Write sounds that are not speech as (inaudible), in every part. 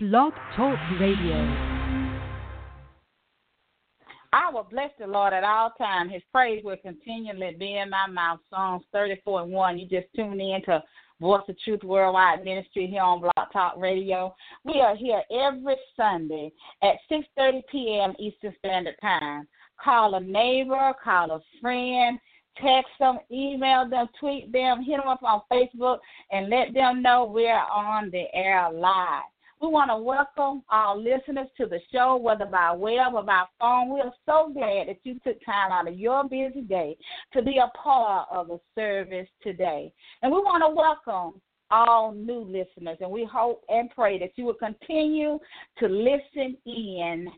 Blog Talk Radio. I will bless the Lord at all times. His praise will continually be in my mouth. Psalms 34 and 1. You just tune in to Voice of Truth Worldwide Ministry here on Blog Talk Radio. We are here every Sunday at 6.30 p.m. Eastern Standard Time. Call a neighbor, call a friend, text them, email them, tweet them, hit them up on Facebook, and let them know we're on the air live. We want to welcome our listeners to the show, whether by web or by phone. We are so glad that you took time out of your busy day to be a part of the service today. And we want to welcome all new listeners, and we hope and pray that you will continue to listen in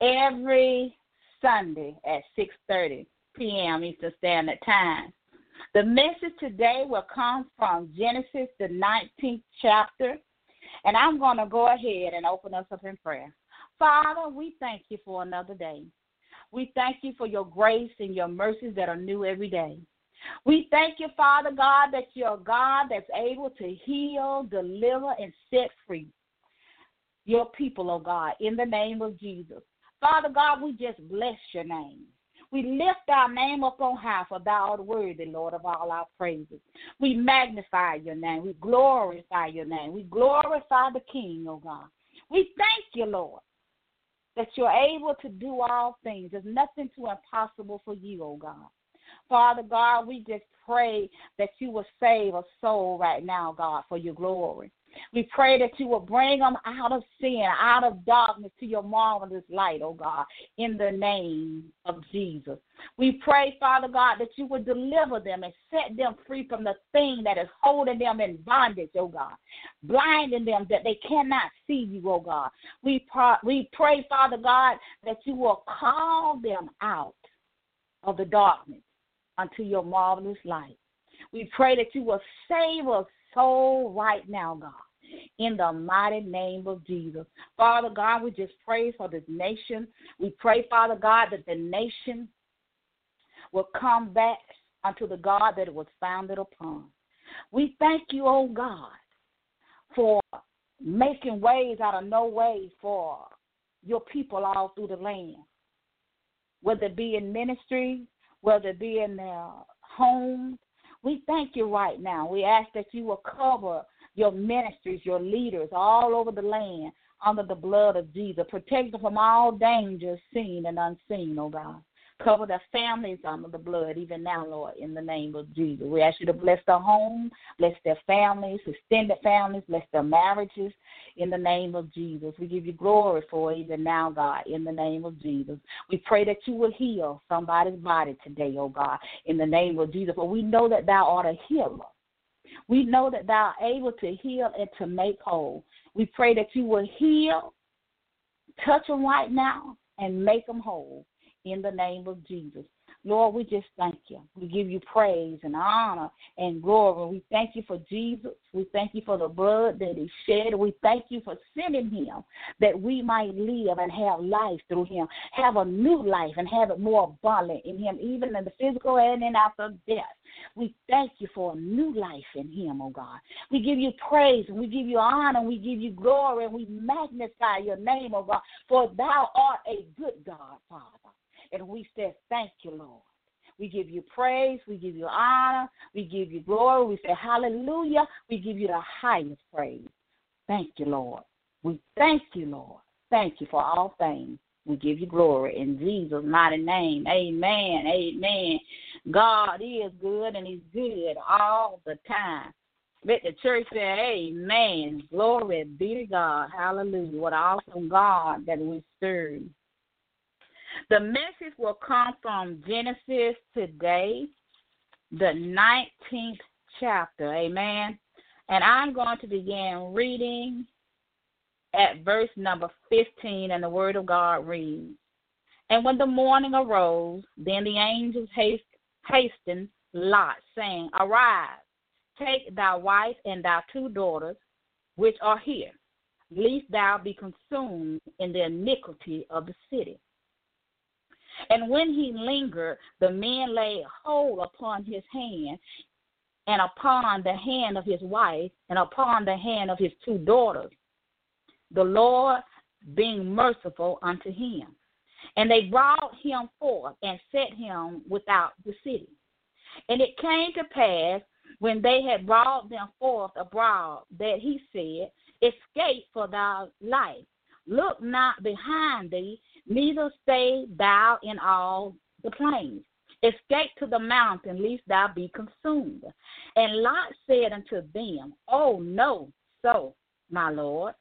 every Sunday at 6:30 p.m. Eastern Standard Time. The message today will come from Genesis, the 19th chapter, and I'm going to go ahead and open us up in prayer. Father, we thank you for another day. We thank you for your grace and your mercies that are new every day. We thank you, Father God, that you're a God that's able to heal, deliver, and set free your people, oh God, in the name of Jesus. Father God, we just bless your name. We lift our name up on high, for thou art worthy, Lord, of all our praises. We magnify your name. We glorify your name. We glorify the King, oh God. We thank you, Lord, that you're able to do all things. There's nothing too impossible for you, oh God. Father God, we just pray that you will save a soul right now, God, for your glory. We pray that you will bring them out of sin, out of darkness to your marvelous light, oh God, in the name of Jesus. We pray, Father God, that you would deliver them and set them free from the thing that is holding them in bondage, oh God, blinding them that they cannot see you, oh God. We, we pray, Father God, that you will call them out of the darkness unto your marvelous light. We pray that you will save us soul right now, God, in the mighty name of Jesus. Father God, we just pray for this nation. We pray, Father God, that the nation will come back unto the God that it was founded upon. We thank you, oh God, for making ways out of no way for your people all through the land, whether it be in ministry, whether it be in their homes, we thank you right now. We ask that you will cover your ministries, your leaders all over the land under the blood of Jesus. Protect them from all dangers, seen and unseen, oh God. Cover their families under the blood, even now, Lord, in the name of Jesus. We ask you to bless their home, bless their families, extended families, bless their marriages, in the name of Jesus. We give you glory for it even now, God, in the name of Jesus. We pray that you will heal somebody's body today, oh God, in the name of Jesus. For we know that thou art a healer. We know that thou art able to heal and to make whole. We pray that you will heal, touch them right now, and make them whole in the name of Jesus. Lord, we just thank you. We give you praise and honor and glory. We thank you for Jesus. We thank you for the blood that he shed. We thank you for sending him that we might live and have life through him, have a new life and have it more abundant in him, even in the physical and in after death. We thank you for a new life in him, oh God. We give you praise and we give you honor and we give you glory and we magnify your name, oh God, for thou art a good God, Father. And we say, Thank you, Lord. We give you praise. We give you honor. We give you glory. We say, Hallelujah. We give you the highest praise. Thank you, Lord. We thank you, Lord. Thank you for all things. We give you glory in Jesus' mighty name. Amen. Amen. God is good and He's good all the time. Let the church say, Amen. Glory be to God. Hallelujah. What an awesome God that we serve. The message will come from Genesis today, the 19th chapter. Amen. And I'm going to begin reading at verse number 15, and the Word of God reads And when the morning arose, then the angels haste, hastened Lot, saying, Arise, take thy wife and thy two daughters, which are here, lest thou be consumed in the iniquity of the city. And when he lingered, the men laid hold upon his hand and upon the hand of his wife and upon the hand of his two daughters. the Lord being merciful unto him. And they brought him forth and set him without the city. And it came to pass when they had brought them forth abroad that he said, Escape for thy life. Look not behind thee, neither stay thou in all the plains. Escape to the mountain, lest thou be consumed. And Lot said unto them, Oh, no, so, my Lord.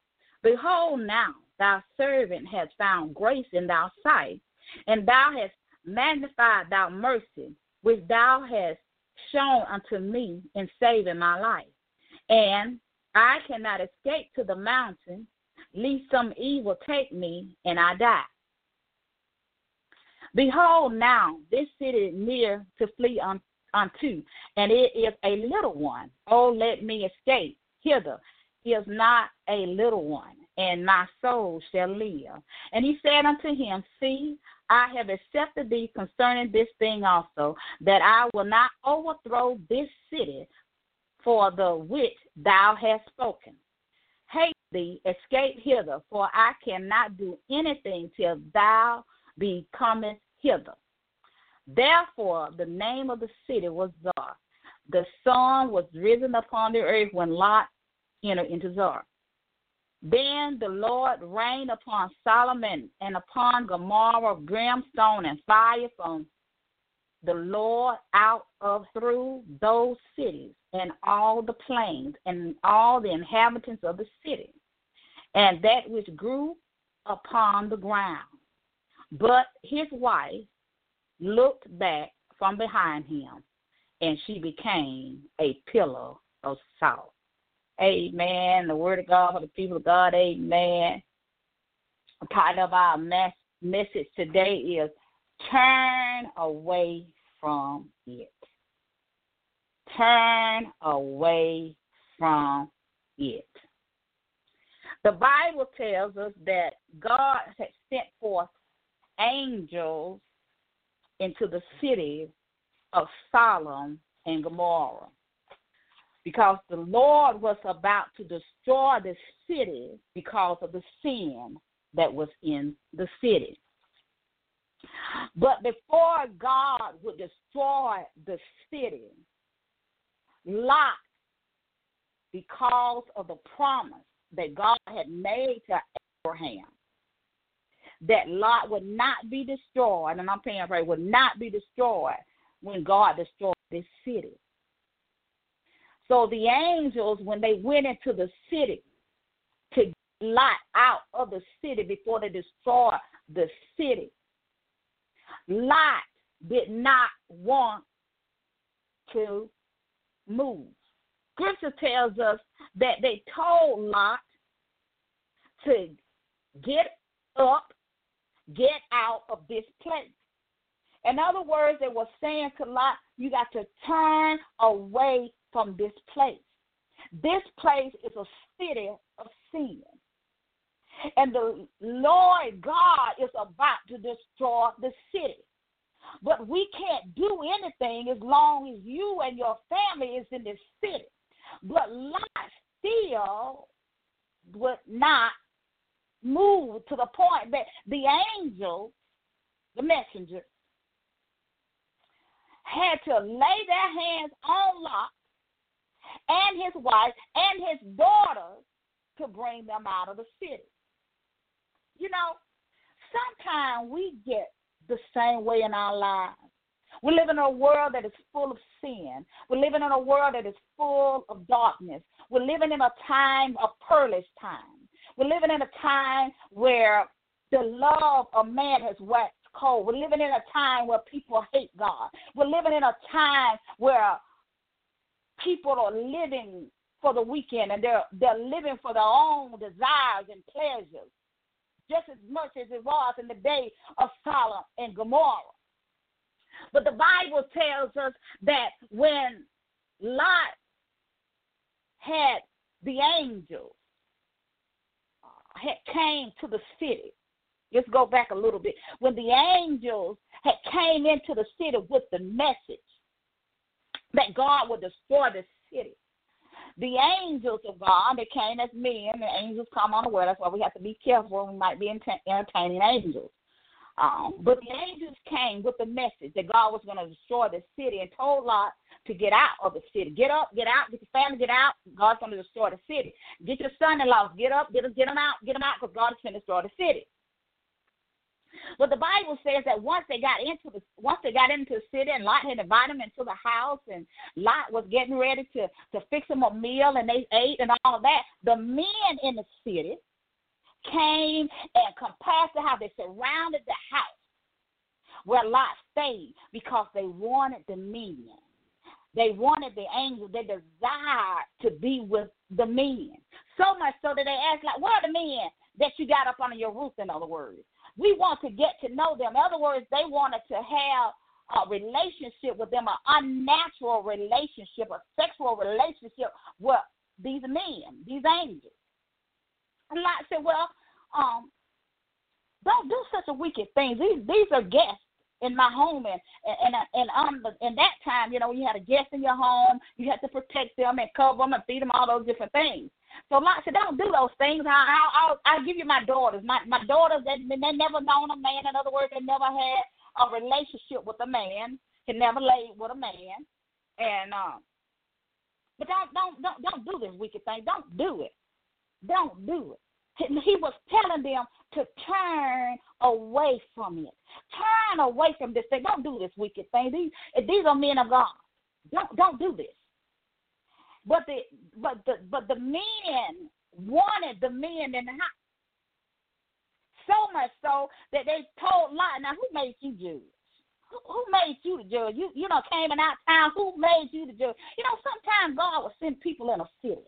Behold, now thy servant has found grace in thy sight, and thou hast magnified thy mercy, which thou hast shown unto me in saving my life. And I cannot escape to the mountain, lest some evil take me and I die. Behold, now this city is near to flee un, unto, and it is a little one. Oh, let me escape hither. He is not a little one, and my soul shall live. And he said unto him, See, I have accepted thee concerning this thing also, that I will not overthrow this city for the which thou hast spoken. Hate thee, escape hither, for I cannot do anything till thou be comest hither. Therefore, the name of the city was Zoar. The sun was risen upon the earth when Lot entered into Zoar. Then the Lord rained upon Sodom and upon Gomorrah brimstone and fire from the Lord out of through those cities and all the plains and all the inhabitants of the city, and that which grew upon the ground. But his wife looked back from behind him, and she became a pillar of salt. Amen. The word of God for the people of God. Amen. Part of our mess, message today is turn away from it. Turn away from it. The Bible tells us that God had sent forth angels into the city of Sodom and Gomorrah because the Lord was about to destroy the city because of the sin that was in the city. But before God would destroy the city, Lot, because of the promise that God had made to Abraham, that Lot would not be destroyed, and I'm paraphrasing, would not be destroyed when God destroyed this city. So the angels, when they went into the city to get Lot out of the city before they destroyed the city, Lot did not want to move. Scripture tells us that they told Lot to get up, get out of this place. In other words, they were saying to Lot, you got to turn away from this place. This place is a city of sin. And the Lord God is about to destroy the city. But we can't do anything as long as you and your family is in this city. But Lot still would not move to the point that the angel, the messenger, had to lay their hands on Lot and his wife and his daughters to bring them out of the city. You know, sometimes we get the same way in our lives. We live in a world that is full of sin. We're living in a world that is full of darkness. We're living in a time of perilous time. We're living in a time where the love of man has waxed cold. We're living in a time where people hate God. We're living in a time where people are living for the weekend and they're they're living for their own desires and pleasures just as much as it was in the day of Sodom and Gomorrah. But the Bible tells us that when Lot had the angels uh, had came to the city. Let's go back a little bit. When the angels had came into the city with the message that God would destroy the city. the angels of God, they came as men, the angels come on the world. That's why we have to be careful. We might be entertaining angels. Um, but the angels came with the message that God was going to destroy the city and told Lot to get out of the city. Get up, get out, get your family, get out. God's going to destroy the city. Get your son-in-laws, get up, get get them out, get them out, because God is going to destroy the city. But the Bible says that once they got into the once they got into the city and Lot had invited them into the house and Lot was getting ready to to fix them a meal and they ate and all that, the men in the city came and compassed house. They surrounded the house where Lot stayed because they wanted the men. They wanted the angel. They desired to be with the men. So much so that they asked, like, where are the men that you got up under your roof, in other words? We want to get to know them. In other words, they wanted to have a relationship with them, an unnatural relationship, a sexual relationship with these men, these angels. And Lot said, Well, um, don't do such a wicked thing. These these are guests in my home and and and um in that time, you know, you had a guest in your home, you had to protect them and cover them and feed them all those different things. So Lot said, don't do those things. I, I'll, I'll give you my daughters. My my daughters that they, they never known a man. In other words, they never had a relationship with a man. Had never laid with a man. And um, but don't don't don't don't do this wicked thing. Don't do it. Don't do it. He was telling them to turn away from it. Turn away from this thing. Don't do this wicked thing. These, these are men of God. Don't don't do this. But the but the but the men wanted the men in the house. So much so that they told Lot, now who made you judge? Who, made you the judge? You you know came in out town. Who made you the judge? You know sometimes God will send people in a city,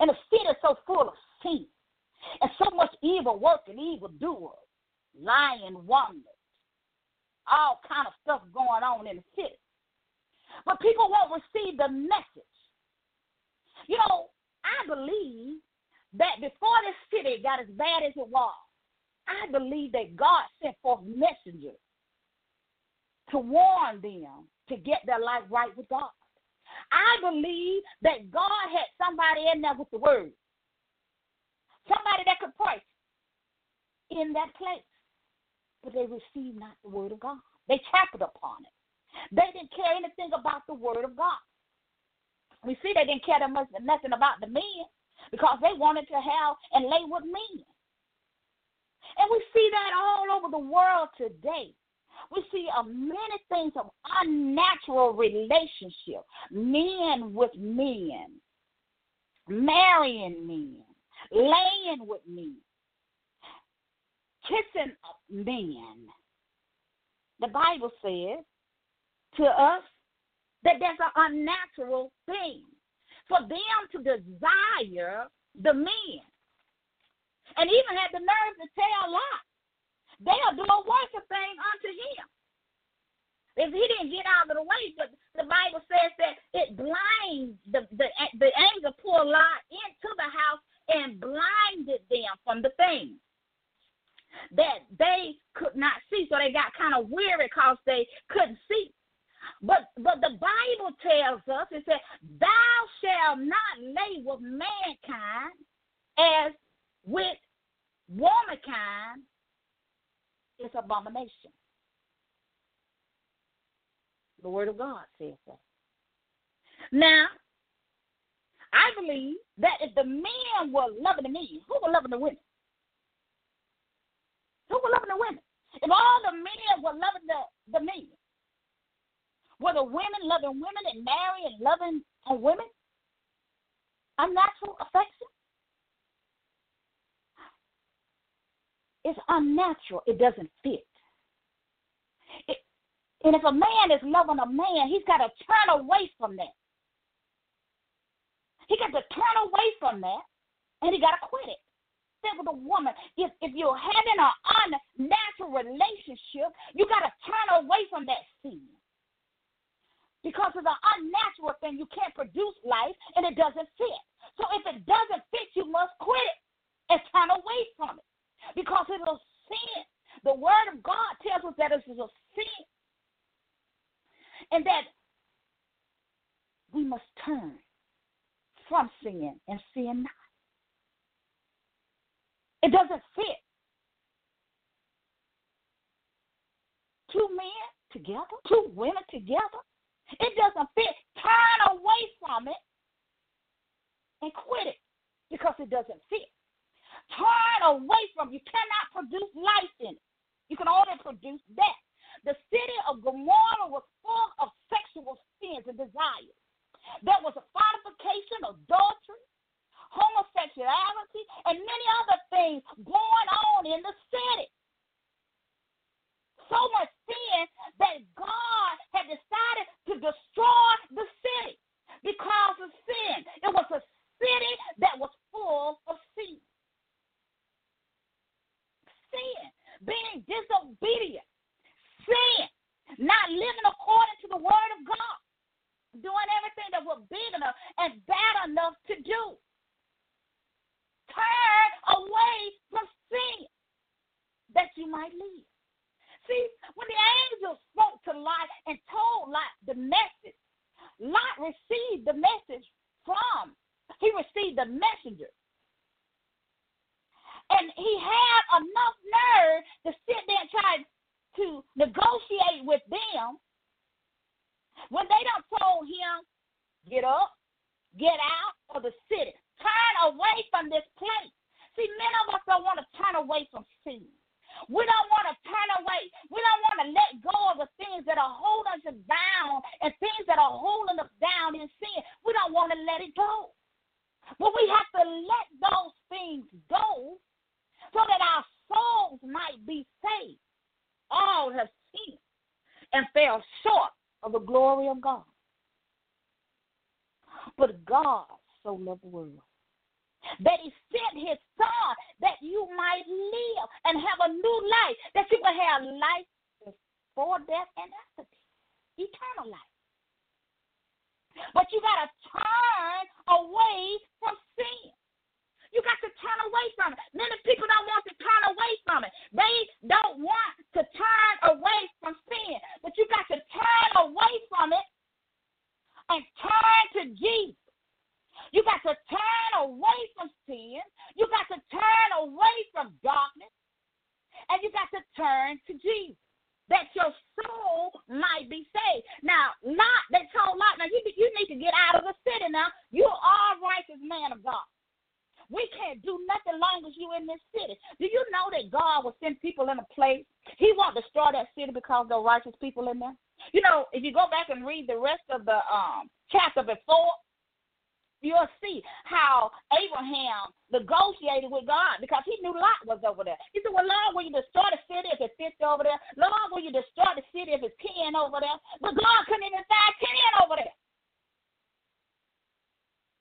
and the city is so full of sin and so much evil work and evil doers, lying wonders, all kind of stuff going on in the city. But people won't receive the message. You know, I believe that before this city got as bad as it was, I believe that God sent forth messengers to warn them to get their life right with God. I believe that God had somebody in there with the word somebody that could pray in that place. But they received not the word of God. They trampled upon it. They didn't care anything about the word of God. We see they didn't care that much, nothing about the men because they wanted to have and lay with men. And we see that all over the world today. We see uh, many things of unnatural relationship, men with men, marrying men, laying with me, kissing men. The Bible says to us that that's an unnatural thing for them to desire the men. And even had the nerve to tell Lot, they'll do a worse thing unto him. If he didn't get out of the way, but the Bible says that it blinds the the the angel pulled Lot into the house and blinded them from the things that they could not see. So they got kind of weary because they couldn't see. But but the Bible tells us it said, Thou shalt not lay with mankind as with womankind is abomination. The word of God says that. Now, I believe that if the men were loving the men, who were loving the women? Who were loving the women? If all the men were loving the, the men, were the women loving women and marrying and loving on women? Unnatural affection? It's unnatural. It doesn't fit. It, and if a man is loving a man, he's got to turn away from that. He got to turn away from that and he got to quit it. Same with a woman. If, if you're having an unnatural relationship, you got to turn away from that sin. Because it's an unnatural thing. You can't produce life and it doesn't fit. So if it doesn't fit, you must quit it and turn away from it. Because it's a sin. The word of God tells us that it is a of God. But God so loved the world that he sent his son that you might live and have a new life, that you will have life before death and after death, eternal life. But you got to turn away from sin. You got to turn away from it. Many people don't want to turn away from it. They don't want to turn away from sin. But you got to turn away from it and turn to Jesus. You got to turn away from sin. You got to turn away from darkness. And you got to turn to Jesus. That your soul might be saved. Now, not they told Lot, now you, you need to get out of the city now. You are a righteous man of God. We can't do nothing long as you in this city. Do you know that God will send people in a place? He won't destroy that city because there are righteous people in there. You know, if you go back and read the rest of the um chapter before, you'll see how Abraham negotiated with God because he knew Lot was over there. He said, Well, Lord, will you destroy the city if it fits over there? Lord, will you destroy the city if it's 10 over there? But God couldn't even find 10 over there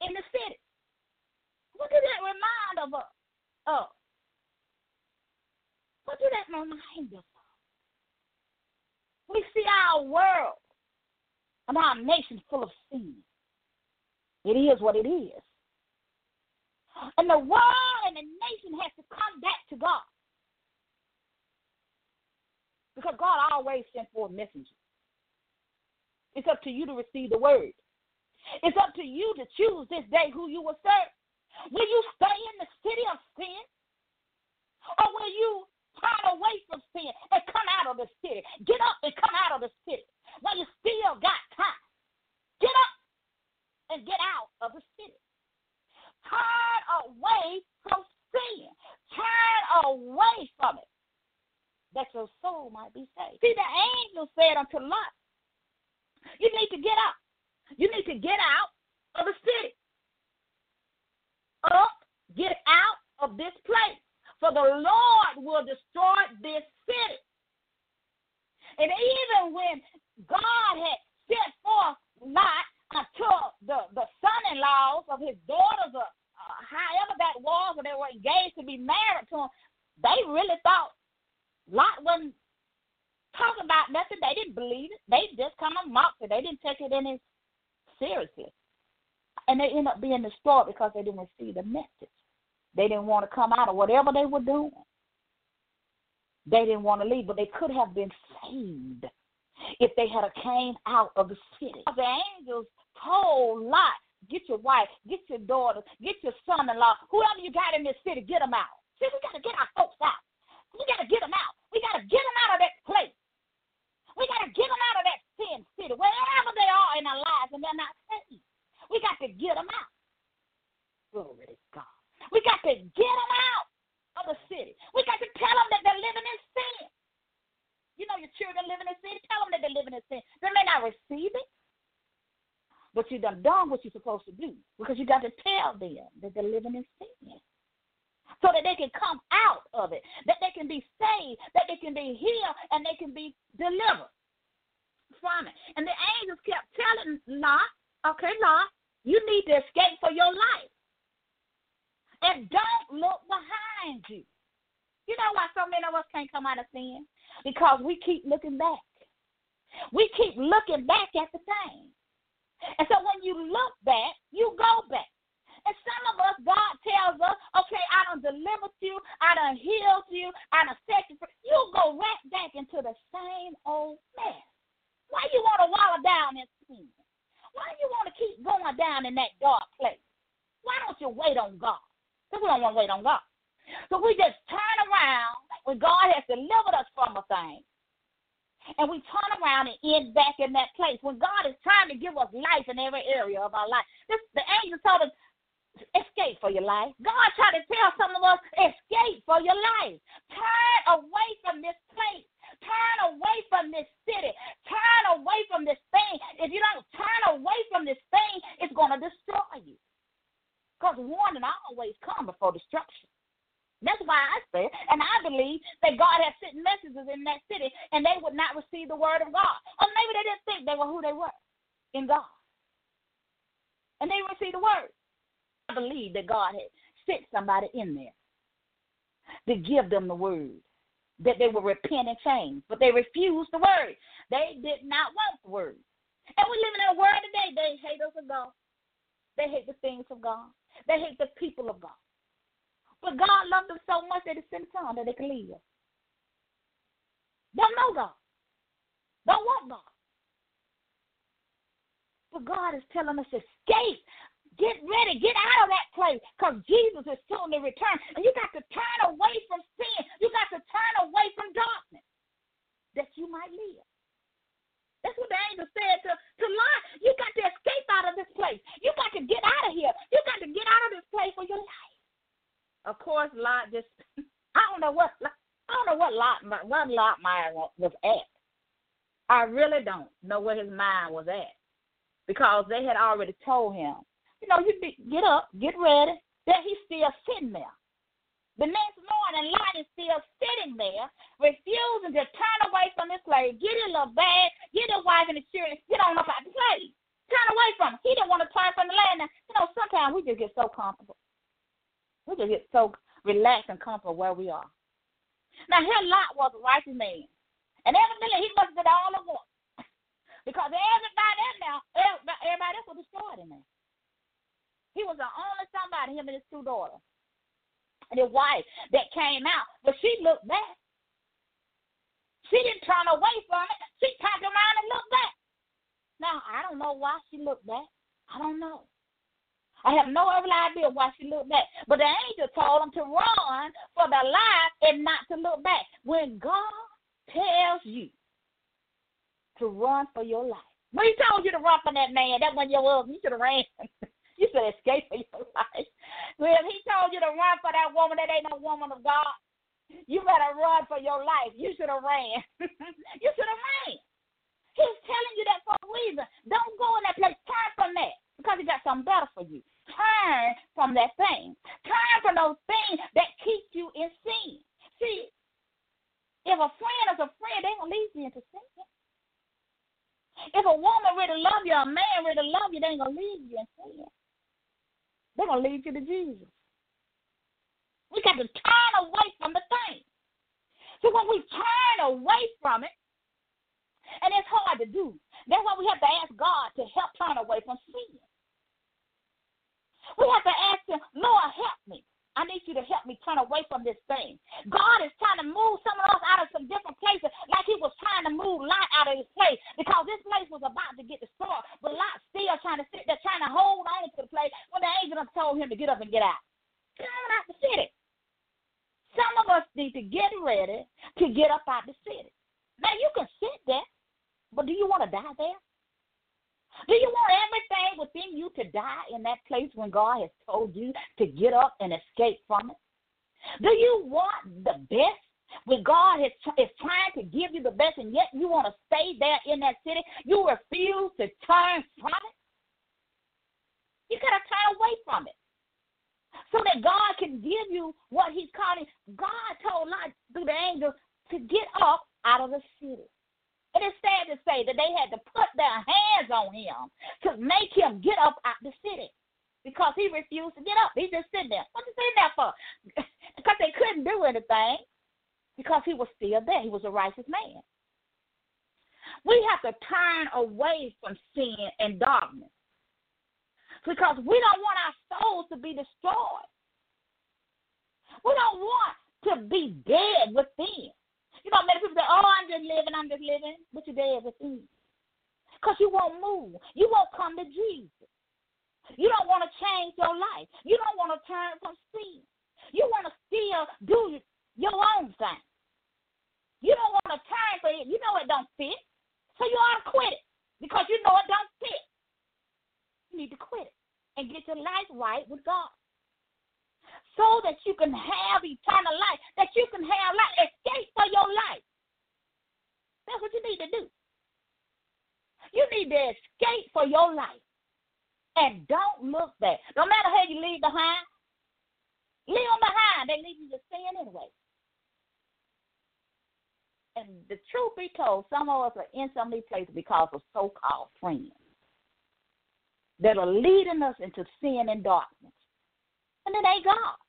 in the city. What did that remind of uh, us? Oh. What did that remind us of? We see our world and our nation full of sin. It is what it is. And the world and the nation has to come back to God. Because God always sent forth messengers. It's up to you to receive the word. It's up to you to choose this day who you will serve. Will you stay in the city of sin? Or will you turn away from sin and come out of the city? Get up and come out of the city while you still got time. Get up and get out of the city. Turn away from sin. Turn away from it that your soul might be saved. See, the angel said unto Lot, You need to get out. You need to get out of the city. Up, get out of this place. For the Lord will destroy this city. And even when God had sent forth Lot until the, the son in laws of his daughters, or uh, however that was, or they were engaged to be married to him, they really thought Lot wasn't talking about nothing. They didn't believe it. They just kind of mocked it. They didn't take it any seriously. And they ended up being destroyed because they didn't receive the message. They didn't want to come out of whatever they were doing. They didn't want to leave, but they could have been saved if they had came out of the city. The angels told Lot get your wife, get your daughter, get your son-in-law, whoever you got in this city, get them out. See, we got to get our folks out. We got to get them out. We got to get them out of that place. We got to get them out of that sin city, wherever they are in our lives, and they're not saved. We got to get them out. Glory to God. We got to get them out of the city. We got to tell them that they're living in sin. You know your children living in sin. Tell them that they're living in sin. They may not receive it, but you done done what you're supposed to do because you got to tell them that they're living in sin so that they can come out of it, that they can be saved, that they can be healed, and they can be delivered from it. And the angels kept telling Lot, okay, Lot, you need to escape for your life. And don't look behind you. You know why so many of us can't come out of sin? Because we keep looking back. We keep looking back at the thing. And so when you look back, you go back. And some of us, God tells us, okay, I done delivered you, I done healed you, I done set you free. You go right back into the same old mess. Why you want to wallow down in sin? Why do you want to keep going down in that dark place? Why don't you wait on God? Because we don't want to wait on God. So we just turn around when God has delivered us from a thing. And we turn around and end back in that place when God is trying to give us life in every area of our life. This, the angel told us, escape for your life. God tried to tell some of us, escape for your life. Turn away from this place. Turn away from this city. Turn away from this thing. If you don't turn away from this thing, it's going to destroy you. Because warning always comes before destruction. That's why I say, and I believe that God has sent messages in that city and they would not receive the word of God. Or maybe they didn't think they were who they were in God. And they received the word. I believe that God had sent somebody in there to give them the word, that they will repent and change. But they refused the word. They did not want the word. And we live in a world today, they hate us of God. They hate the things of God. They hate the people of God. But God loved them so much that He sent son that they could live. Don't know God. Don't want God. But God is telling us to escape Get ready. Get out of that place because Jesus is soon to return. And you got to turn away from sin. You got to turn away from darkness that you might live. That's what the angel said to, to Lot. You got to escape out of this place. You got to get out of here. You got to get out of this place for your life. Of course, Lot just (laughs) I don't know what I don't know what Lot what Lot mind was at. I really don't know where his mind was at because they had already told him you know, you get up, get ready. That he's still sitting there. The next morning, Lot is still sitting there, refusing to turn away from his place. Get a little bag, get a wife and the children, get on up out the place. Turn away from him. He didn't want to turn from the land. Now, you know, sometimes we just get so comfortable. We just get so relaxed and comfortable where we are. Now, here Lot was a righteous man. And evidently, he must have been all at once. (laughs) because everybody in there, everybody else was destroyed in there. He was the only somebody, him and his two daughters. And his wife that came out. But she looked back. She didn't turn away from it. She turned around and looked back. Now, I don't know why she looked back. I don't know. I have no earthly idea why she looked back. But the angel told him to run for their life and not to look back. When God tells you to run for your life, when he told you to run from that man, that wasn't your husband, you should have ran. (laughs) You should escape for your life. Well, he told you to run for that woman that ain't no woman of God, you better run for your life. You should have ran. (laughs) you should have ran. He's telling you that for a reason. Don't go in that place. Turn from that because he got something better for you. Turn from that thing. Turn from those things that keep you in sin. See, if a friend is a friend, they don't lead you into sin. If a woman really love you, a man really love you, they ain't gonna leave you in sin. They're going to lead you to Jesus. We got to turn away from the thing. So when we turn away from it, and it's hard to do, that's why we have to ask God to help turn away from sin. We have to ask Him, Lord, help me. I need you to help me turn away from this thing. God is trying to move some of us out of some different places, like He was trying to move Lot out of his place because this place was about to get destroyed. But Lot still trying to sit there, trying to hold on to the place when the angel told him to get up and get out. Get out the city. Some of us need to get ready to get up out the city. Now you can sit there, but do you want to die there? Do you want everything within you to die in that place when God has told you to get up and escape from it? Do you want the best when God is, is trying to give you the best and yet you want to stay there in that city? You refuse to turn from it? You got to turn away from it so that God can give you what He's calling. God told Lot through the angel to get up out of the city. It is sad to say that they had to put their hands on him to make him get up out the city because he refused to get up. He just sitting there. What you sitting there for? (laughs) because they couldn't do anything because he was still there. He was a righteous man. We have to turn away from sin and darkness because we don't want our souls to be destroyed. We don't want to be dead within. You know, many people say, oh, I'm just living, I'm just living, but you're dead within. Because you won't move. You won't come to Jesus. You don't want to change your life. You don't want to turn from sin. You want to still do your own thing. You don't want to turn for it. You know it don't fit. So you ought to quit it because you know it don't fit. You need to quit it and get your life right with God so that you can have eternal life, that you can have life, escape for your life. That's what you need to do. You need to escape for your life. And don't look back. No matter how you leave behind, leave them behind. They lead you to sin anyway. And the truth be told, some of us are in some of these places because of so called friends that are leading us into sin and darkness. And it ain't God.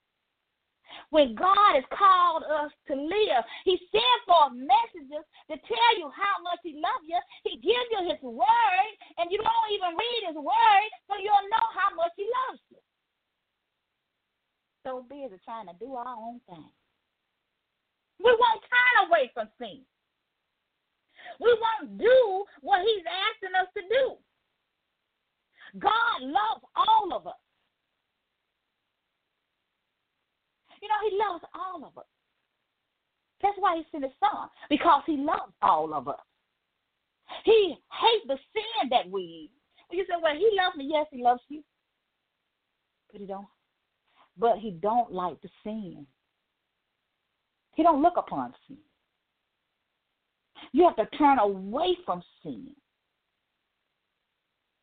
When God has called us to live, He sent for messages to tell you how much He loves you. He gives you His word, and you don't even read His word, so you'll know how much He loves you. So busy trying to do our own thing. We won't turn away from sin. We won't do what He's asking us to do. God loves all of us. You know, He loves all of us. That's why He sent His Son, because He loves all of us. He hates the sin that we. You say, well, He loves me. Yes, He loves you, but He don't. But He don't like the sin. He don't look upon sin. You have to turn away from sin.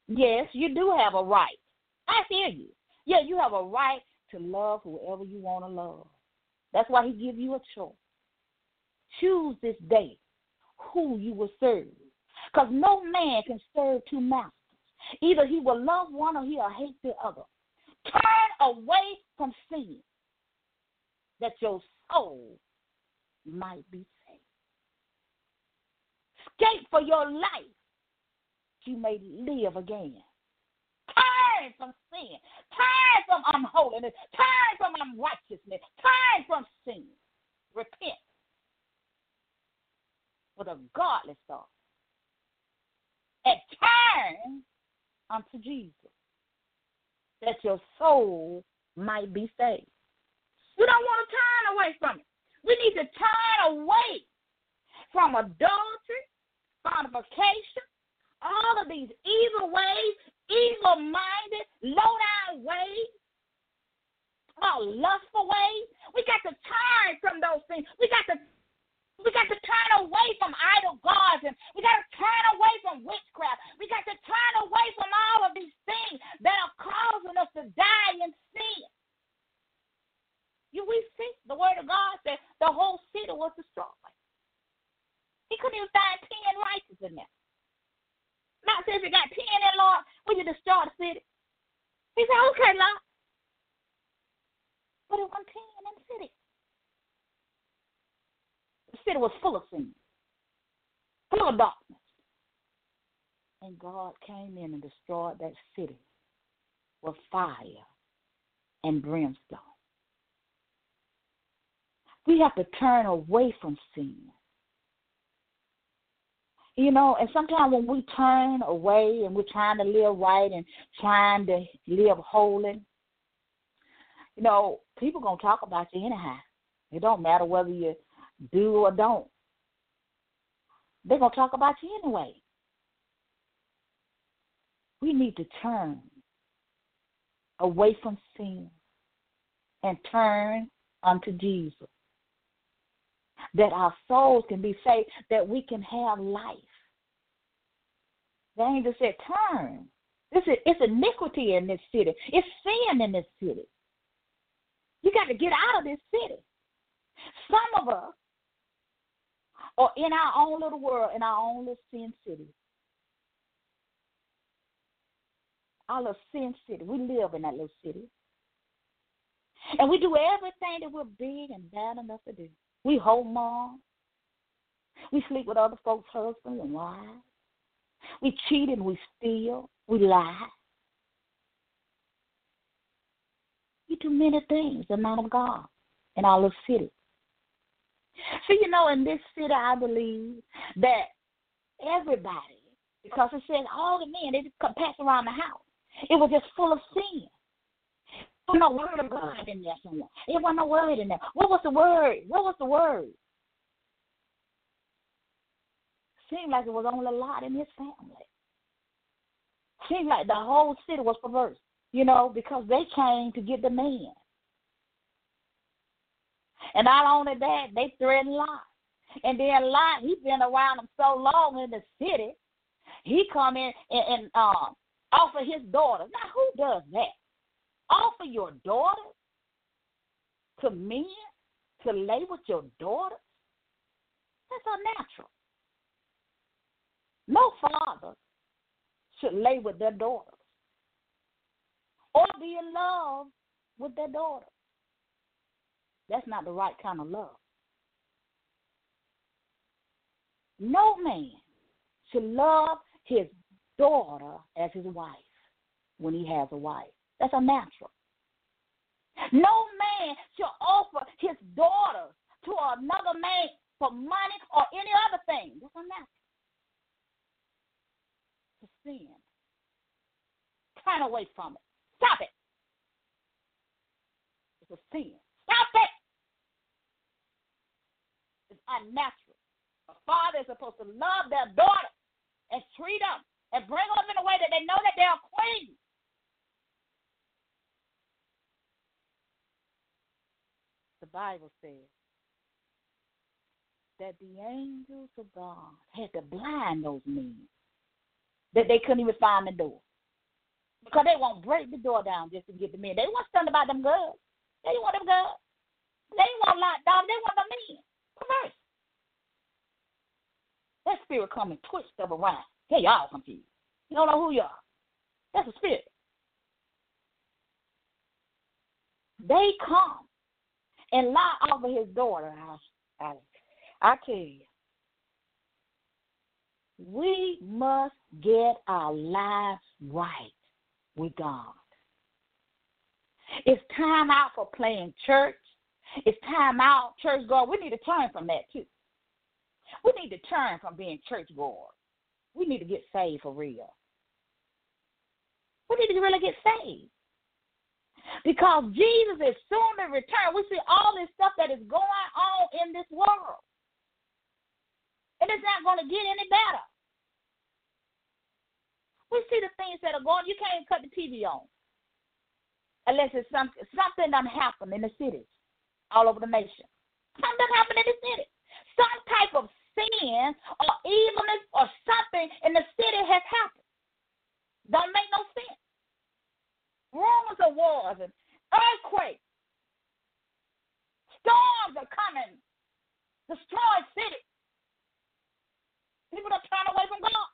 Yes, you do have a right. I hear you. Yeah, you have a right to love whoever you want to love. That's why he give you a choice. Choose this day who you will serve. Because no man can serve two masters. Either he will love one or he'll hate the other. Turn away from sin that your soul might be saved. Escape for your life you may live again. Turn from sin. Turn from unholiness. Turn from unrighteousness. Turn from sin. Repent with a godly thought. And turn unto Jesus that your soul might be saved. We don't want to turn away from it. We need to turn away from adultery, fornication, all of these evil ways, evil minded, low down ways, all lustful ways. We got to turn from those things. We got to we got to turn away from idol gods and we got to turn away from witchcraft. We got to turn away from all of these things that are causing us to die in sin. You we see the word of God said the whole city was destroyed. He couldn't even find ten righteous in there. Not says you got ten in, Lord, we you destroy the city. He said, okay, Lord. But it wasn't ten in the city. The city was full of sin, full of darkness. And God came in and destroyed that city with fire and brimstone. We have to turn away from sin you know, and sometimes when we turn away and we're trying to live right and trying to live holy, you know, people gonna talk about you anyhow. It don't matter whether you do or don't. They're gonna talk about you anyway. We need to turn away from sin and turn unto Jesus. That our souls can be saved, that we can have life. The angel said, Turn. This is it's iniquity in this city. It's sin in this city. You got to get out of this city. Some of us are in our own little world, in our own little sin city. Our little sin city. We live in that little city. And we do everything that we're big and bad enough to do. We hold on. We sleep with other folks' husbands and wives. We cheat and we steal. We lie. We do many things, the man of God, in our little city. So, you know, in this city, I believe that everybody, because it says all the men, they just come pass around the house. It was just full of sin. There was no word of God in there somewhere. There wasn't no word in there. What was the word? What was the word? Seemed like it was only a lot in his family. Seemed like the whole city was perverse, you know, because they came to get the man. And not only that, they threatened Lot. And then Lot, he's been around them so long in the city, he come in and, and um, offer his daughter. Now, who does that? Offer your daughter to men to lay with your daughter? That's unnatural. No father should lay with their daughters or be in love with their daughter. That's not the right kind of love. No man should love his daughter as his wife when he has a wife. That's unnatural. No man should offer his daughter to another man for money or any other thing. That's unnatural. To sin. Turn away from it. Stop it. It's a sin. Stop it. It's unnatural. A father is supposed to love their daughter and treat them and bring them in a way that they know that they're queens. Bible says that the angels of God had to blind those men, that they couldn't even find the door. Because they won't break the door down just to get the men. They want something about them girls. They want them girls. They want locked down. They want the men. Perverse. That spirit come and twist stuff around. Hey, y'all confused. You don't know who you are. That's a spirit. They come and lie over his daughter. I, I, I tell you, we must get our lives right with God. It's time out for playing church. It's time out, church goer. We need to turn from that too. We need to turn from being church goers. We need to get saved for real. We need to really get saved. Because Jesus is soon to return. We see all this stuff that is going on in this world. And it's not going to get any better. We see the things that are going. You can't cut the TV on unless it's some, something done happened in the cities all over the nation. Something happened in the city. Some type of sin or evilness or something in the city has happened. Don't make no sense rumors of wars and earthquakes. Storms are coming, destroy cities. People are turning away from God.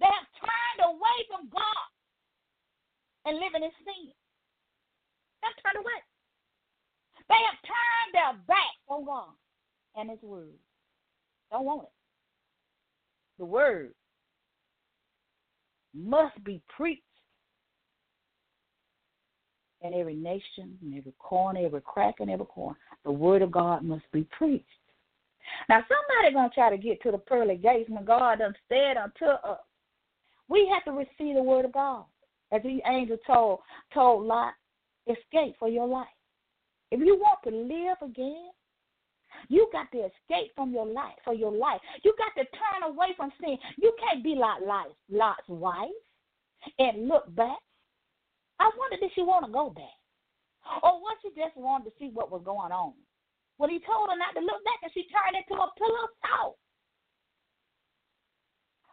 They have turned away from God and living in sin. They've turned away. They have turned their back on God and His Word. Don't want it. The Word must be preached in every nation, in every corner, every crack, and every corner. The word of God must be preached. Now, somebody gonna try to get to the pearly gates when God done said unto us. We have to receive the word of God. As the angel told told Lot, escape for your life. If you want to live again, you got to escape from your life for your life. You got to turn away from sin. You can't be like Lot's wife and look back. I wonder did she want to go back? Or was she just wanted to see what was going on? When he told her not to look back and she turned into a pillar of salt.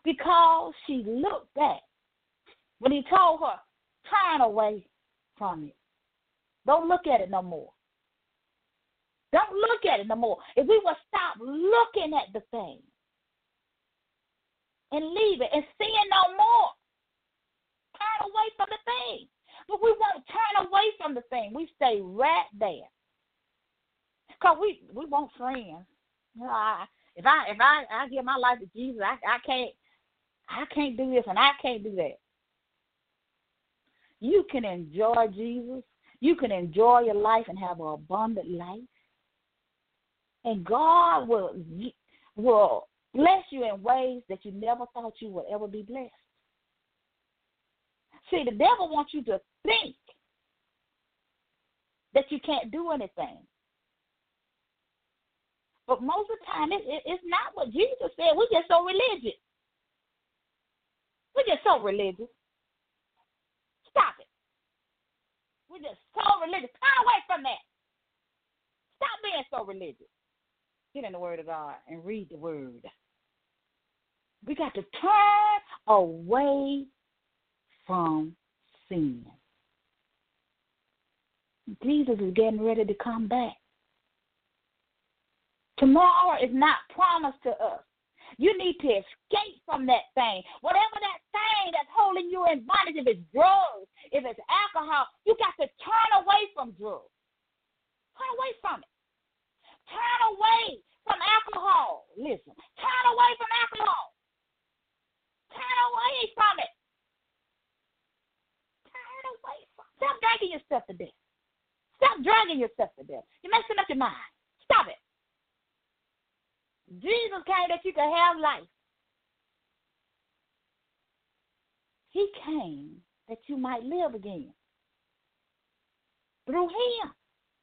Because she looked back. When he told her, turn away from it. Don't look at it no more. Don't look at it no more. If we would stop looking at the thing and leave it and sin no more, turn away from the thing. But we won't turn away from the thing. We stay right there. Cause we we want friends. You know, I, if I if I I give my life to Jesus, I I can't I can't do this and I can't do that. You can enjoy Jesus. You can enjoy your life and have an abundant life. And God will will bless you in ways that you never thought you would ever be blessed. See, the devil wants you to think that you can't do anything. But most of the time, it, it, it's not what Jesus said. We're just so religious. We're just so religious. Stop it. We're just so religious. Turn away from that. Stop being so religious. Get in the Word of God and read the Word. We got to turn away from sin. Jesus is getting ready to come back. Tomorrow is not promised to us. You need to escape from that thing. Whatever that thing that's holding you in bondage, if it's drugs, if it's alcohol, you got to turn away from drugs. Turn away from it. Turn away from alcohol. Listen, turn away from alcohol. Turn away from it. Turn away from it. Stop dragging yourself to death. Stop dragging yourself to death. You're messing up your mind. Stop it. Jesus came that you could have life. He came that you might live again. Through him.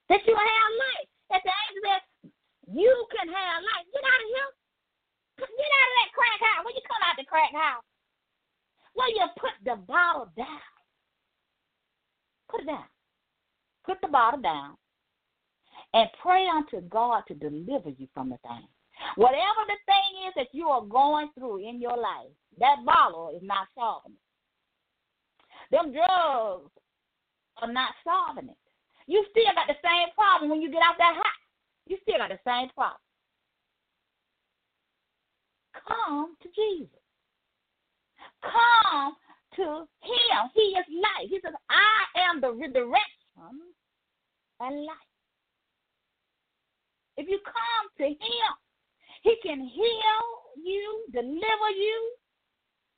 That you have life. That the angel said, you can have life. Get out of here. Get out of that crack house. When you come out the crack house, where you put the bottle down. Put it down. Put the bottle down and pray unto God to deliver you from the thing. Whatever the thing is that you are going through in your life, that bottle is not solving it. Them drugs are not solving it. You still got the same problem when you get out that house. You still got the same problem. Come to Jesus. Come to Him. He is life. He says, I am the resurrection and life. If you come to Him, he can heal you, deliver you,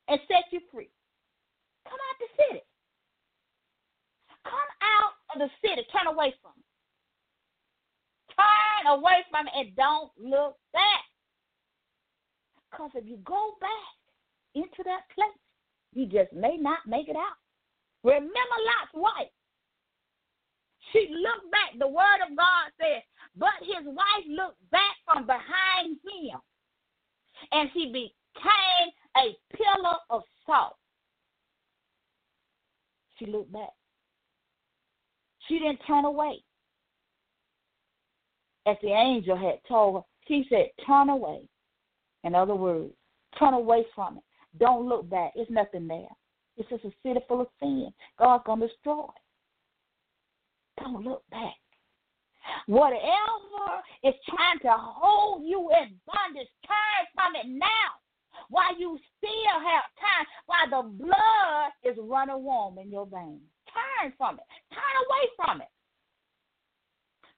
and set you free. Come out the city. Come out of the city. Turn away from it. Turn away from it and don't look back. Because if you go back into that place, you just may not make it out. Remember Lot's wife. She looked back. The word of God says, but his wife looked back from behind him, and she became a pillar of salt. She looked back. She didn't turn away. As the angel had told her, she said, Turn away. In other words, turn away from it. Don't look back. It's nothing there. It's just a city full of sin. God's going to destroy it. Don't look back. Whatever is trying to hold you in bondage, turn from it now while you still have time, while the blood is running warm in your veins. Turn from it. Turn away from it.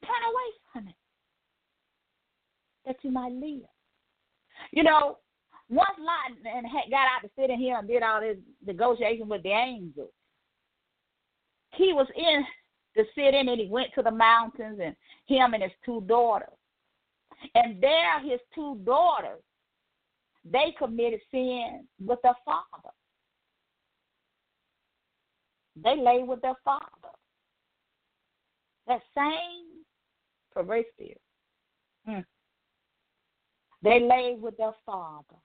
Turn away from it. That you might live. You know, once Lot and got out to sit in here and did all this negotiation with the angels, he was in sit in and he went to the mountains and him and his two daughters. And there his two daughters, they committed sin with their father. They lay with their father. That same perverse spirit. Hmm. They lay with their father.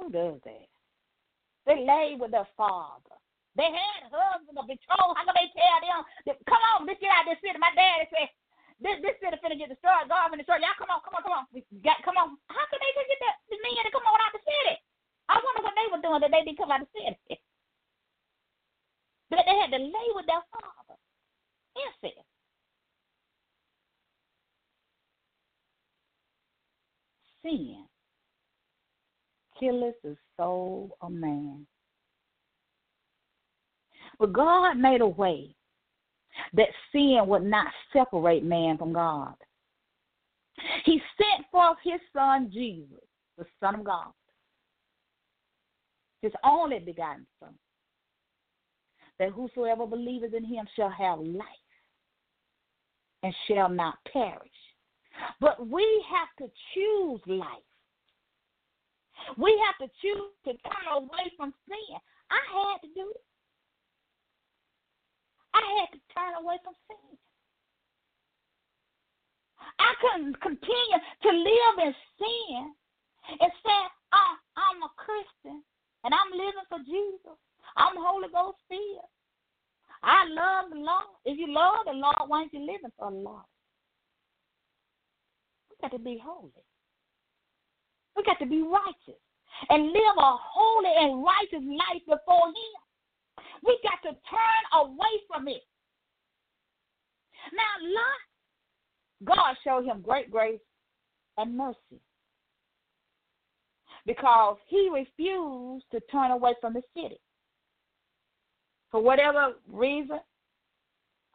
Who does that? They lay with their father. They had husbands or betrothed. How can they tell them, come on, let's get out of this city? My daddy said, this this city finna get destroyed. God finna destroy. Y'all come on, come on, come on. Got come on. How can they just get that the men to come on out the city? I wonder what they were doing that they didn't come out the city. (laughs) But they had to lay with their father. Incest. Sin killeth the soul of man. But God made a way that sin would not separate man from God. He sent forth his son Jesus, the Son of God, his only begotten Son, that whosoever believeth in him shall have life and shall not perish. But we have to choose life. We have to choose to turn away from sin. I had to do it. I had to turn away from sin. I couldn't continue to live in sin and say, oh, I'm a Christian and I'm living for Jesus. I'm Holy Ghost filled. I love the Lord. If you love the Lord, why aren't you living for the Lord? Got to be holy. We got to be righteous and live a holy and righteous life before Him. We got to turn away from it. Now, Lot, God showed him great grace and mercy because he refused to turn away from the city. For whatever reason,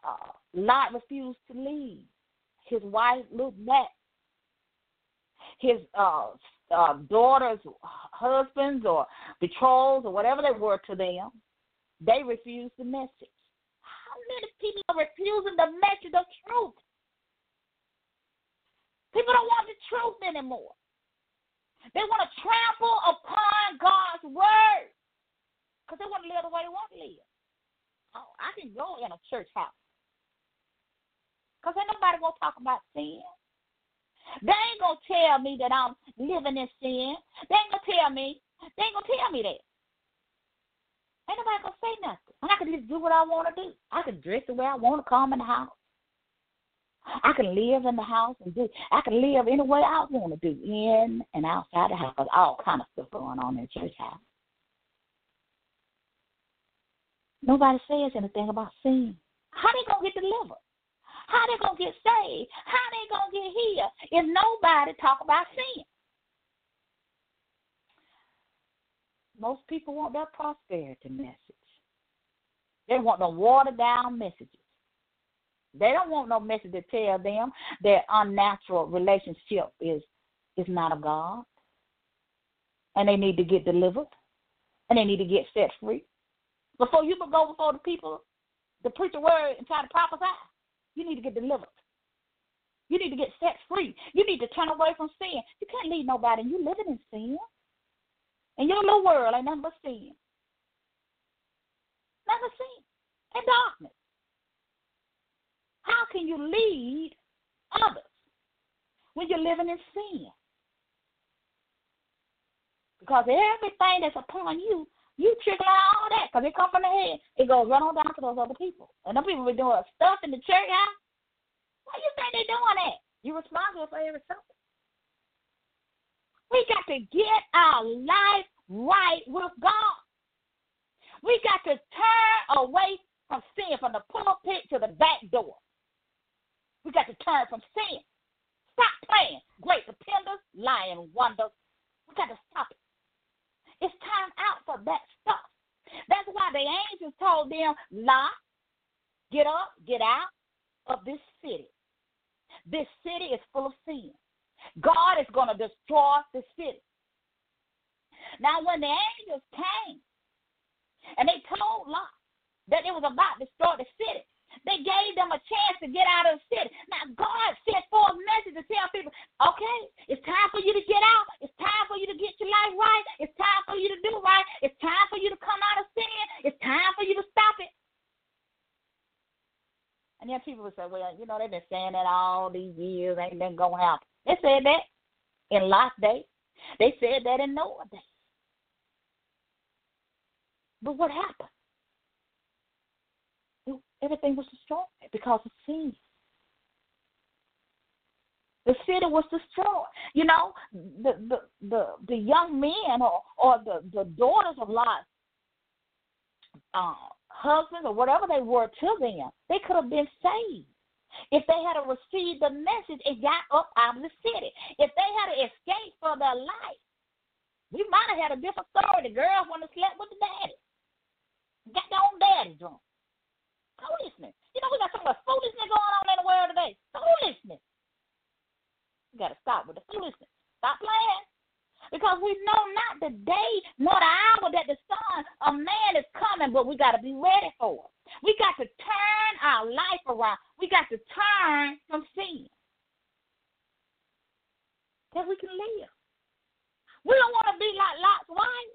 uh, Lot refused to leave. His wife looked back. His uh, uh, daughters, husbands, or betrothed, or whatever they were to them, they refused the message. How many people are refusing the message of truth? People don't want the truth anymore. They want to trample upon God's word because they want to live the way they want to live. Oh, I can go in a church house because ain't nobody going to talk about sin. They ain't to tell me that I'm living in sin. They ain't to tell me. They ain't to tell me that. Ain't nobody gonna say nothing. I can just do what I want to do. I can dress the way I want to come in the house. I can live in the house and do. I can live any way I want to do, in and outside the house. All kind of stuff going on in the church house. Nobody says anything about sin. How they gonna get delivered? How they gonna get saved? How they gonna get healed if nobody talk about sin? Most people want that prosperity message. They want the watered down messages. They don't want no message to tell them their unnatural relationship is is not of God. And they need to get delivered. And they need to get set free. Before you can go before the people to preach a word and try to prophesy, you need to get delivered. You need to get set free. You need to turn away from sin. You can't lead nobody. you're living in sin. And your little world ain't nothing but sin. Nothing but sin and darkness. How can you lead others when you're living in sin? Because everything that's upon you, you trickle out all that because it comes from the head. It goes right on down to those other people. And them people be doing stuff in the church house. Why you think they doing that? You're responsible for every something. We got to get our life right with God. We got to turn away from sin, from the pulpit to the back door. We got to turn from sin. Stop playing great dependers, lying wonders. We got to stop it. It's time out for that stuff. That's why the angels told them, Lot, get up, get out of this city. This city is full of sin. God is going to destroy the city. Now, when the angels came and they told Lot that it was about to destroy the city, they gave them a chance to get out of the city. Now, God sent forth a message to tell people, okay, it's time for you to get out. It's time for you to get your life right. It's time for you to do right. It's time for you to come out of sin. It's time for you to stop it. And then people would say, well, you know, they've been saying that all these years. Ain't been going to happen. They said that in Lot's day. They said that in Noah's day. But what happened? Everything was destroyed because of sin. The city was destroyed. You know, the the the, the young men or or the, the daughters of Lot, uh, husbands or whatever they were to them, they could have been saved. If they had received the message and got up out of the city, if they had escaped for their life, we might have had a different story. The girls want to slept with the daddy, got their own daddy drunk. Foolishness. You know, we got so much foolishness going on in the world today. Foolishness. We got to stop with the foolishness. Stop playing. Because we know not the day nor the hour that the Son of Man is coming, but we got to be ready for it. We got to turn our life around. We got to turn from sin. That we can live. We don't want to be like Lot's wife.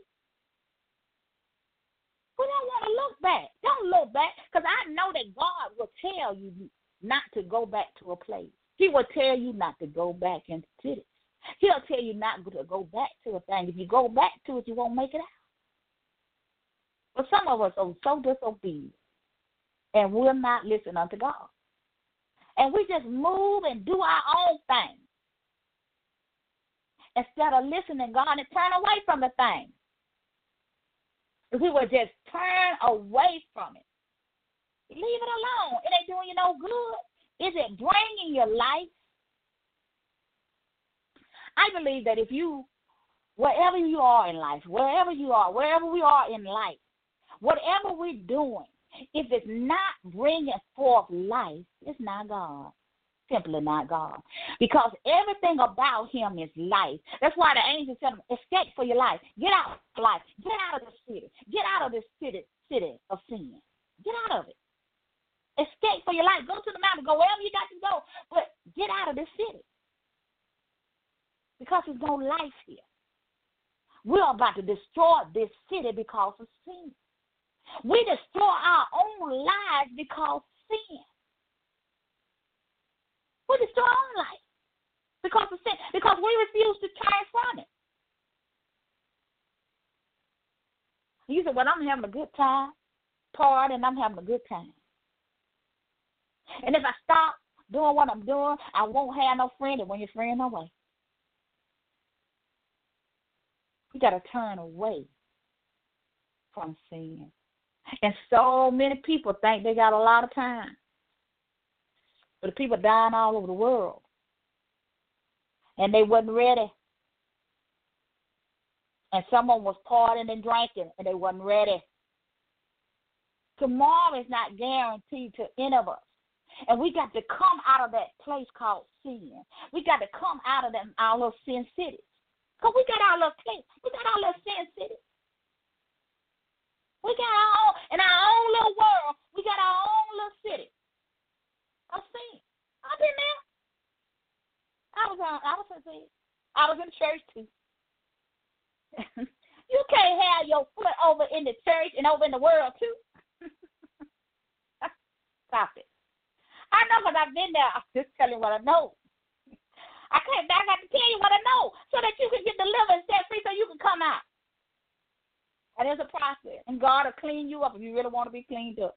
We don't want to look back. Don't look back because I know that God will tell you not to go back to a place. He will tell you not to go back into cities. He'll tell you not to go back to a thing. If you go back to it, you won't make it out. But some of us are so disobedient and we're not listening unto God. And we just move and do our own thing instead of listening God and turn away from the thing. If we would just turn away from it, leave it alone. It ain't doing you no good. Is it bringing your life? I believe that if you, wherever you are in life, wherever you are, wherever we are in life, whatever we're doing, if it's not bringing forth life, it's not God simply not God. Because everything about him is life. That's why the angel said, escape for your life. Get out of life. Get out of the city. Get out of this city, city of sin. Get out of it. Escape for your life. Go to the mountain. Go wherever you got to go. But get out of this city. Because there's no life here. We're about to destroy this city because of sin. We destroy our own lives because of sin. We destroy our own life because of sin, because we refuse to turn from it. You said, Well, I'm having a good time, party, and I'm having a good time. And if I stop doing what I'm doing, I won't have no friend and when your friend away. you gotta turn away from sin. And so many people think they got a lot of time. But the people dying all over the world. And they wasn't ready. And someone was partying and drinking and they wasn't ready. Tomorrow is not guaranteed to any of us. And we got to come out of that place called sin. We got to come out of them our little sin cities. Because we got our little place. We got our little sin cities. We got our own in our own little world, we got our own little city. I've seen. I've been there. I was on. I was in. I was in church too. (laughs) you can't have your foot over in the church and over in the world too. (laughs) Stop it. I know because I've been there. I'm just telling you what I know. I can't. I got to tell you what I know so that you can get delivered and set free, so you can come out. And there's a process, and God will clean you up if you really want to be cleaned up.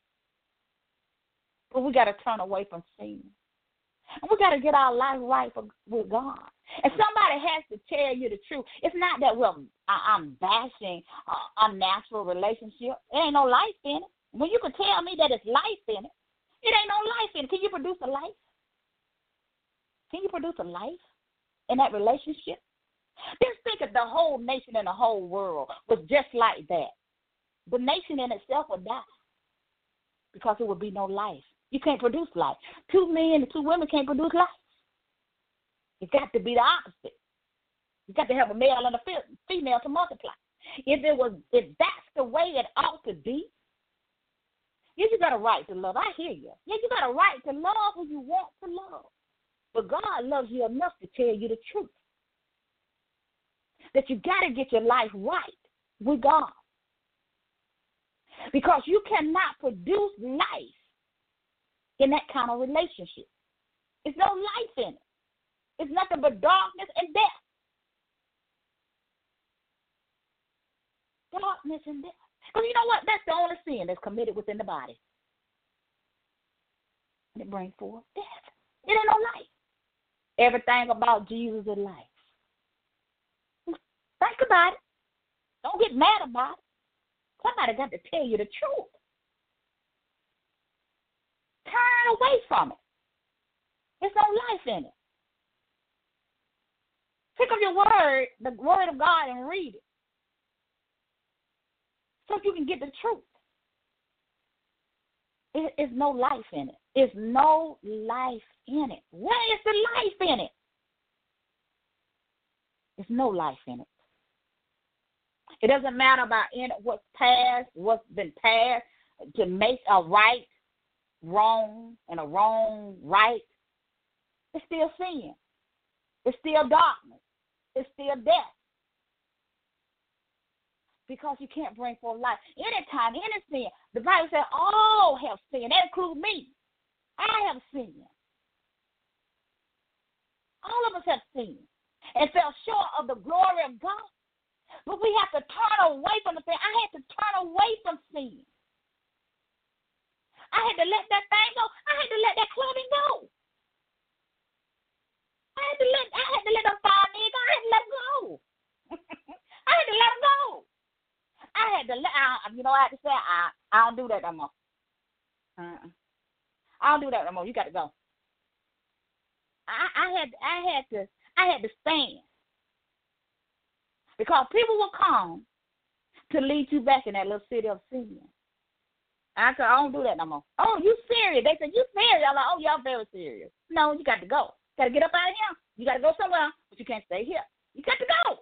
But we got to turn away from sin. And we got to get our life right for, with God. And somebody has to tell you the truth. It's not that well I'm bashing uh, unnatural relationship. It ain't no life in it. When you can tell me that it's life in it, it ain't no life in it. Can you produce a life? Can you produce a life in that relationship? Just think if the whole nation and the whole world was just like that. The nation in itself would die because there would be no life. You can't produce life. Two men and two women can't produce life. It's got to be the opposite. You got to have a male and a female to multiply. If it was, if that's the way it ought to be, yeah, you got a right to love. I hear you. Yeah, you got a right to love who you want to love. But God loves you enough to tell you the truth. That you got to get your life right with God. Because you cannot produce life in that kind of relationship. It's no life in it. It's nothing but darkness and death. Darkness and death. Because you know what? That's the only sin that's committed within the body. And it brings forth death. It ain't no life. Everything about Jesus is life. Think about it. Don't get mad about it. Somebody got to tell you the truth. Turn away from it. There's no life in it. Pick up your word, the word of God, and read it. So you can get the truth. It is no life in it. It's no life in it. Where is the life in it? There's no life in it. It doesn't matter about in what's past, what's been past, to make a right wrong and a wrong right. It's still sin. It's still darkness. It's still death. Because you can't bring forth life. Anytime, any sin, the Bible says all have sinned. That includes me. I have sinned. All of us have sinned and fell short of the glory of God. But we have to turn away from the thing. I had to turn away from sin. I had to let that thing go. I had to let that clubbing go. I had to let I had to let them find me. I had to let go. (laughs) I had to let them go. I had to let I, you know I had to say I I don't do that no more. Uh-uh. I don't do that no more. You got to go. I I had I had to I had to stand because people will come to lead you back in that little city of sin. I said, I don't do that no more. Oh, you serious? They said, you serious? I'm like, oh, y'all very serious. No, you got to go. Got to get up out of here. You got to go somewhere, but you can't stay here. You got to go.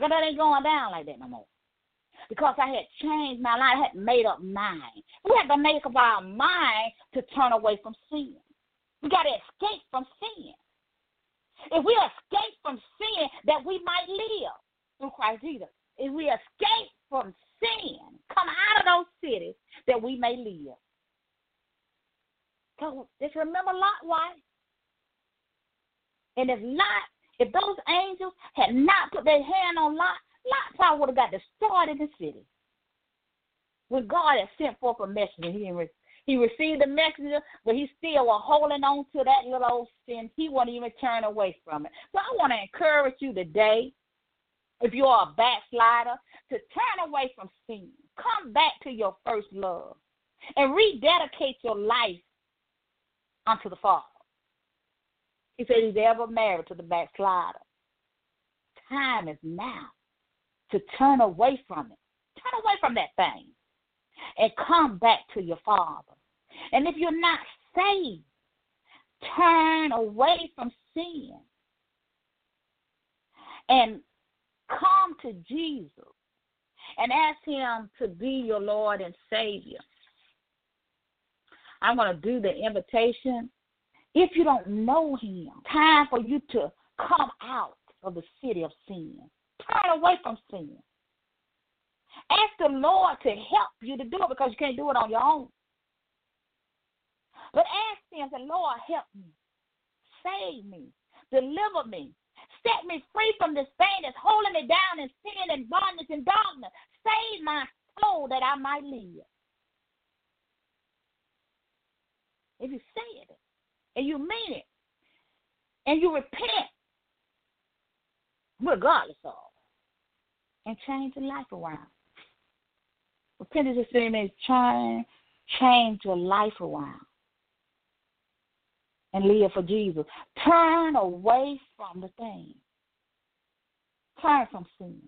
But that ain't going down like that no more. Because I had changed my life. I had made up mind. We have to make up our mind to turn away from sin. We got to escape from sin. If we escape from sin, that we might live through Christ Jesus. If we escape from sin, come out of those cities, that we may live. So just remember Lot wife. And if Lot, if those angels had not put their hand on Lot, Lot probably would have got destroyed in the city. When God had sent forth a messenger, he didn't he received the messenger, but he still was holding on to that little old sin. He wouldn't even turn away from it. So I want to encourage you today, if you are a backslider, to turn away from sin. Come back to your first love and rededicate your life unto the Father. He said he's ever married to the backslider. Time is now to turn away from it. Turn away from that thing and come back to your Father. And if you're not saved, turn away from sin and come to Jesus and ask Him to be your Lord and Savior. I'm going to do the invitation. If you don't know Him, time for you to come out of the city of sin. Turn away from sin. Ask the Lord to help you to do it because you can't do it on your own. But ask Him, say, Lord, help me. Save me. Deliver me. Set me free from this thing that's holding me down in sin and bondage and darkness. Save my soul that I might live. If you say it and you mean it and you repent, regardless of, and change your life around. Repentance is means change, change your life around and live for Jesus. Turn away from the thing. Turn from sin.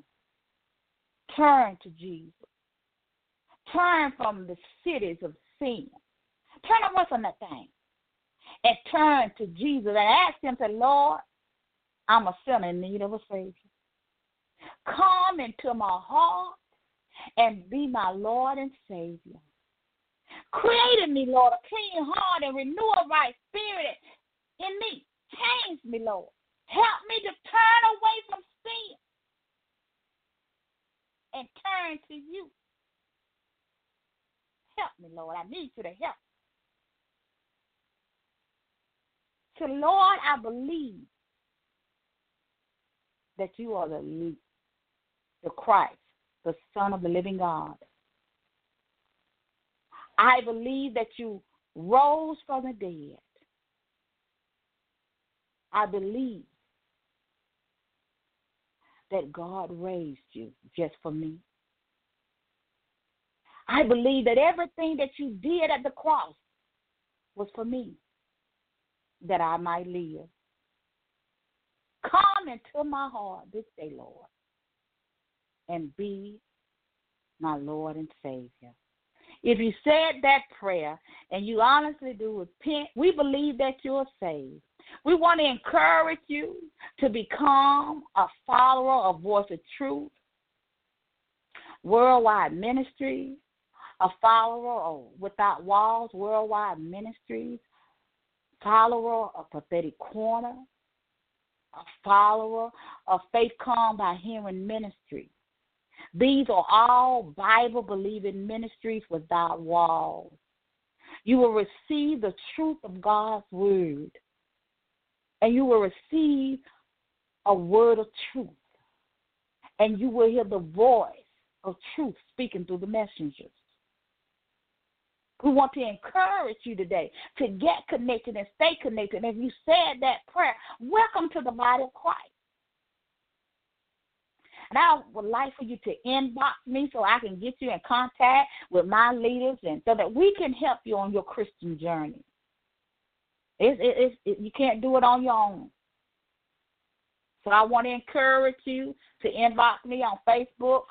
Turn to Jesus. Turn from the cities of sin. Turn away from that thing. And turn to Jesus and ask him, say, Lord, I'm a sinner in need of a Savior. Come into my heart and be my Lord and Savior. Create in me, Lord, a clean heart and renew a right spirit in me. Change me, Lord. Help me to turn away from sin and turn to you. Help me, Lord. I need you to help. So, Lord, I believe that you are the, the Christ, the Son of the living God. I believe that you rose from the dead. I believe that God raised you just for me. I believe that everything that you did at the cross was for me, that I might live. Come into my heart this day, Lord, and be my Lord and Savior. If you said that prayer and you honestly do repent, we believe that you're saved. We want to encourage you to become a follower of Voice of Truth, Worldwide Ministries, a follower of Without Walls, Worldwide Ministries, follower of Prophetic Corner, a follower of Faith Come by Hearing Ministry. These are all Bible believing ministries without walls. You will receive the truth of God's word, and you will receive a word of truth, and you will hear the voice of truth speaking through the messengers. We want to encourage you today to get connected and stay connected. And if you said that prayer, welcome to the body of Christ. And I would like for you to inbox me so I can get you in contact with my leaders and so that we can help you on your Christian journey. It's, it, it, you can't do it on your own. So I want to encourage you to inbox me on Facebook,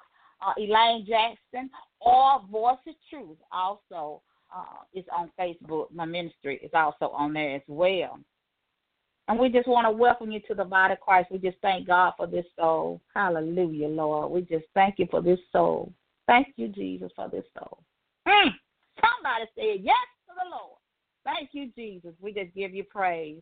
uh, Elaine Jackson, or Voice of Truth. Also, uh, is on Facebook. My ministry is also on there as well. And we just want to welcome you to the body of Christ. We just thank God for this soul. Hallelujah, Lord. We just thank you for this soul. Thank you, Jesus, for this soul. Mm. Somebody said yes to the Lord. Thank you, Jesus. We just give you praise.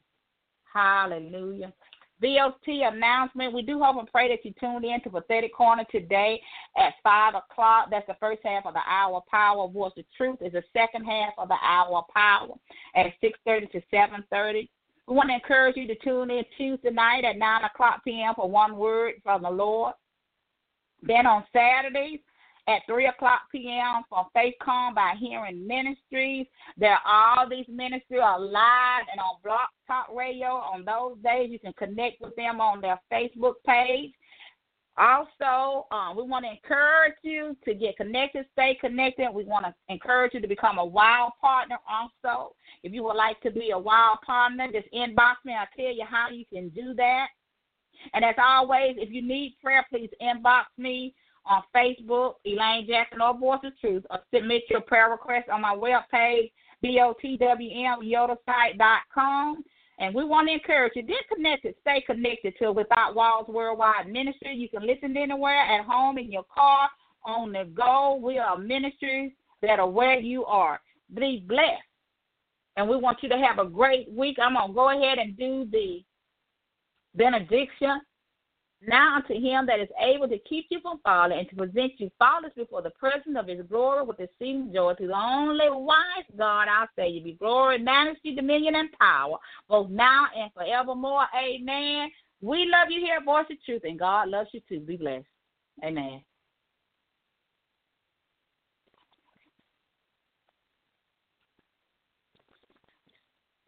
Hallelujah. VOT announcement. We do hope and pray that you tuned in to Prophetic Corner today at 5 o'clock. That's the first half of the hour power. Voice of Truth is the second half of the hour power at 6.30 to 7.30. We want to encourage you to tune in Tuesday night at 9 o'clock p.m. for one word from the Lord. Then on Saturdays at 3 o'clock p.m. for Faith Come by Hearing Ministries. There are all these ministries are live and on Blog Talk Radio. On those days, you can connect with them on their Facebook page. Also, um, we want to encourage you to get connected, stay connected. We want to encourage you to become a wild partner also. If you would like to be a wild partner, just inbox me. I'll tell you how you can do that. And as always, if you need prayer, please inbox me on Facebook, Elaine Jackson or Voice of Truth, or submit your prayer request on my webpage, botwmyodasite.com. And we want to encourage you, get connected, stay connected to Without Walls Worldwide Ministry. You can listen anywhere, at home, in your car, on the go. We are ministries that are where you are. Be blessed. And we want you to have a great week. I'm going to go ahead and do the benediction. Now unto him that is able to keep you from falling and to present you faultless before the presence of his glory with exceeding joy to the only wise God, our Savior, be glory, majesty, dominion, and power, both now and forevermore. Amen. We love you here, Voice of Truth, and God loves you too. Be blessed. Amen.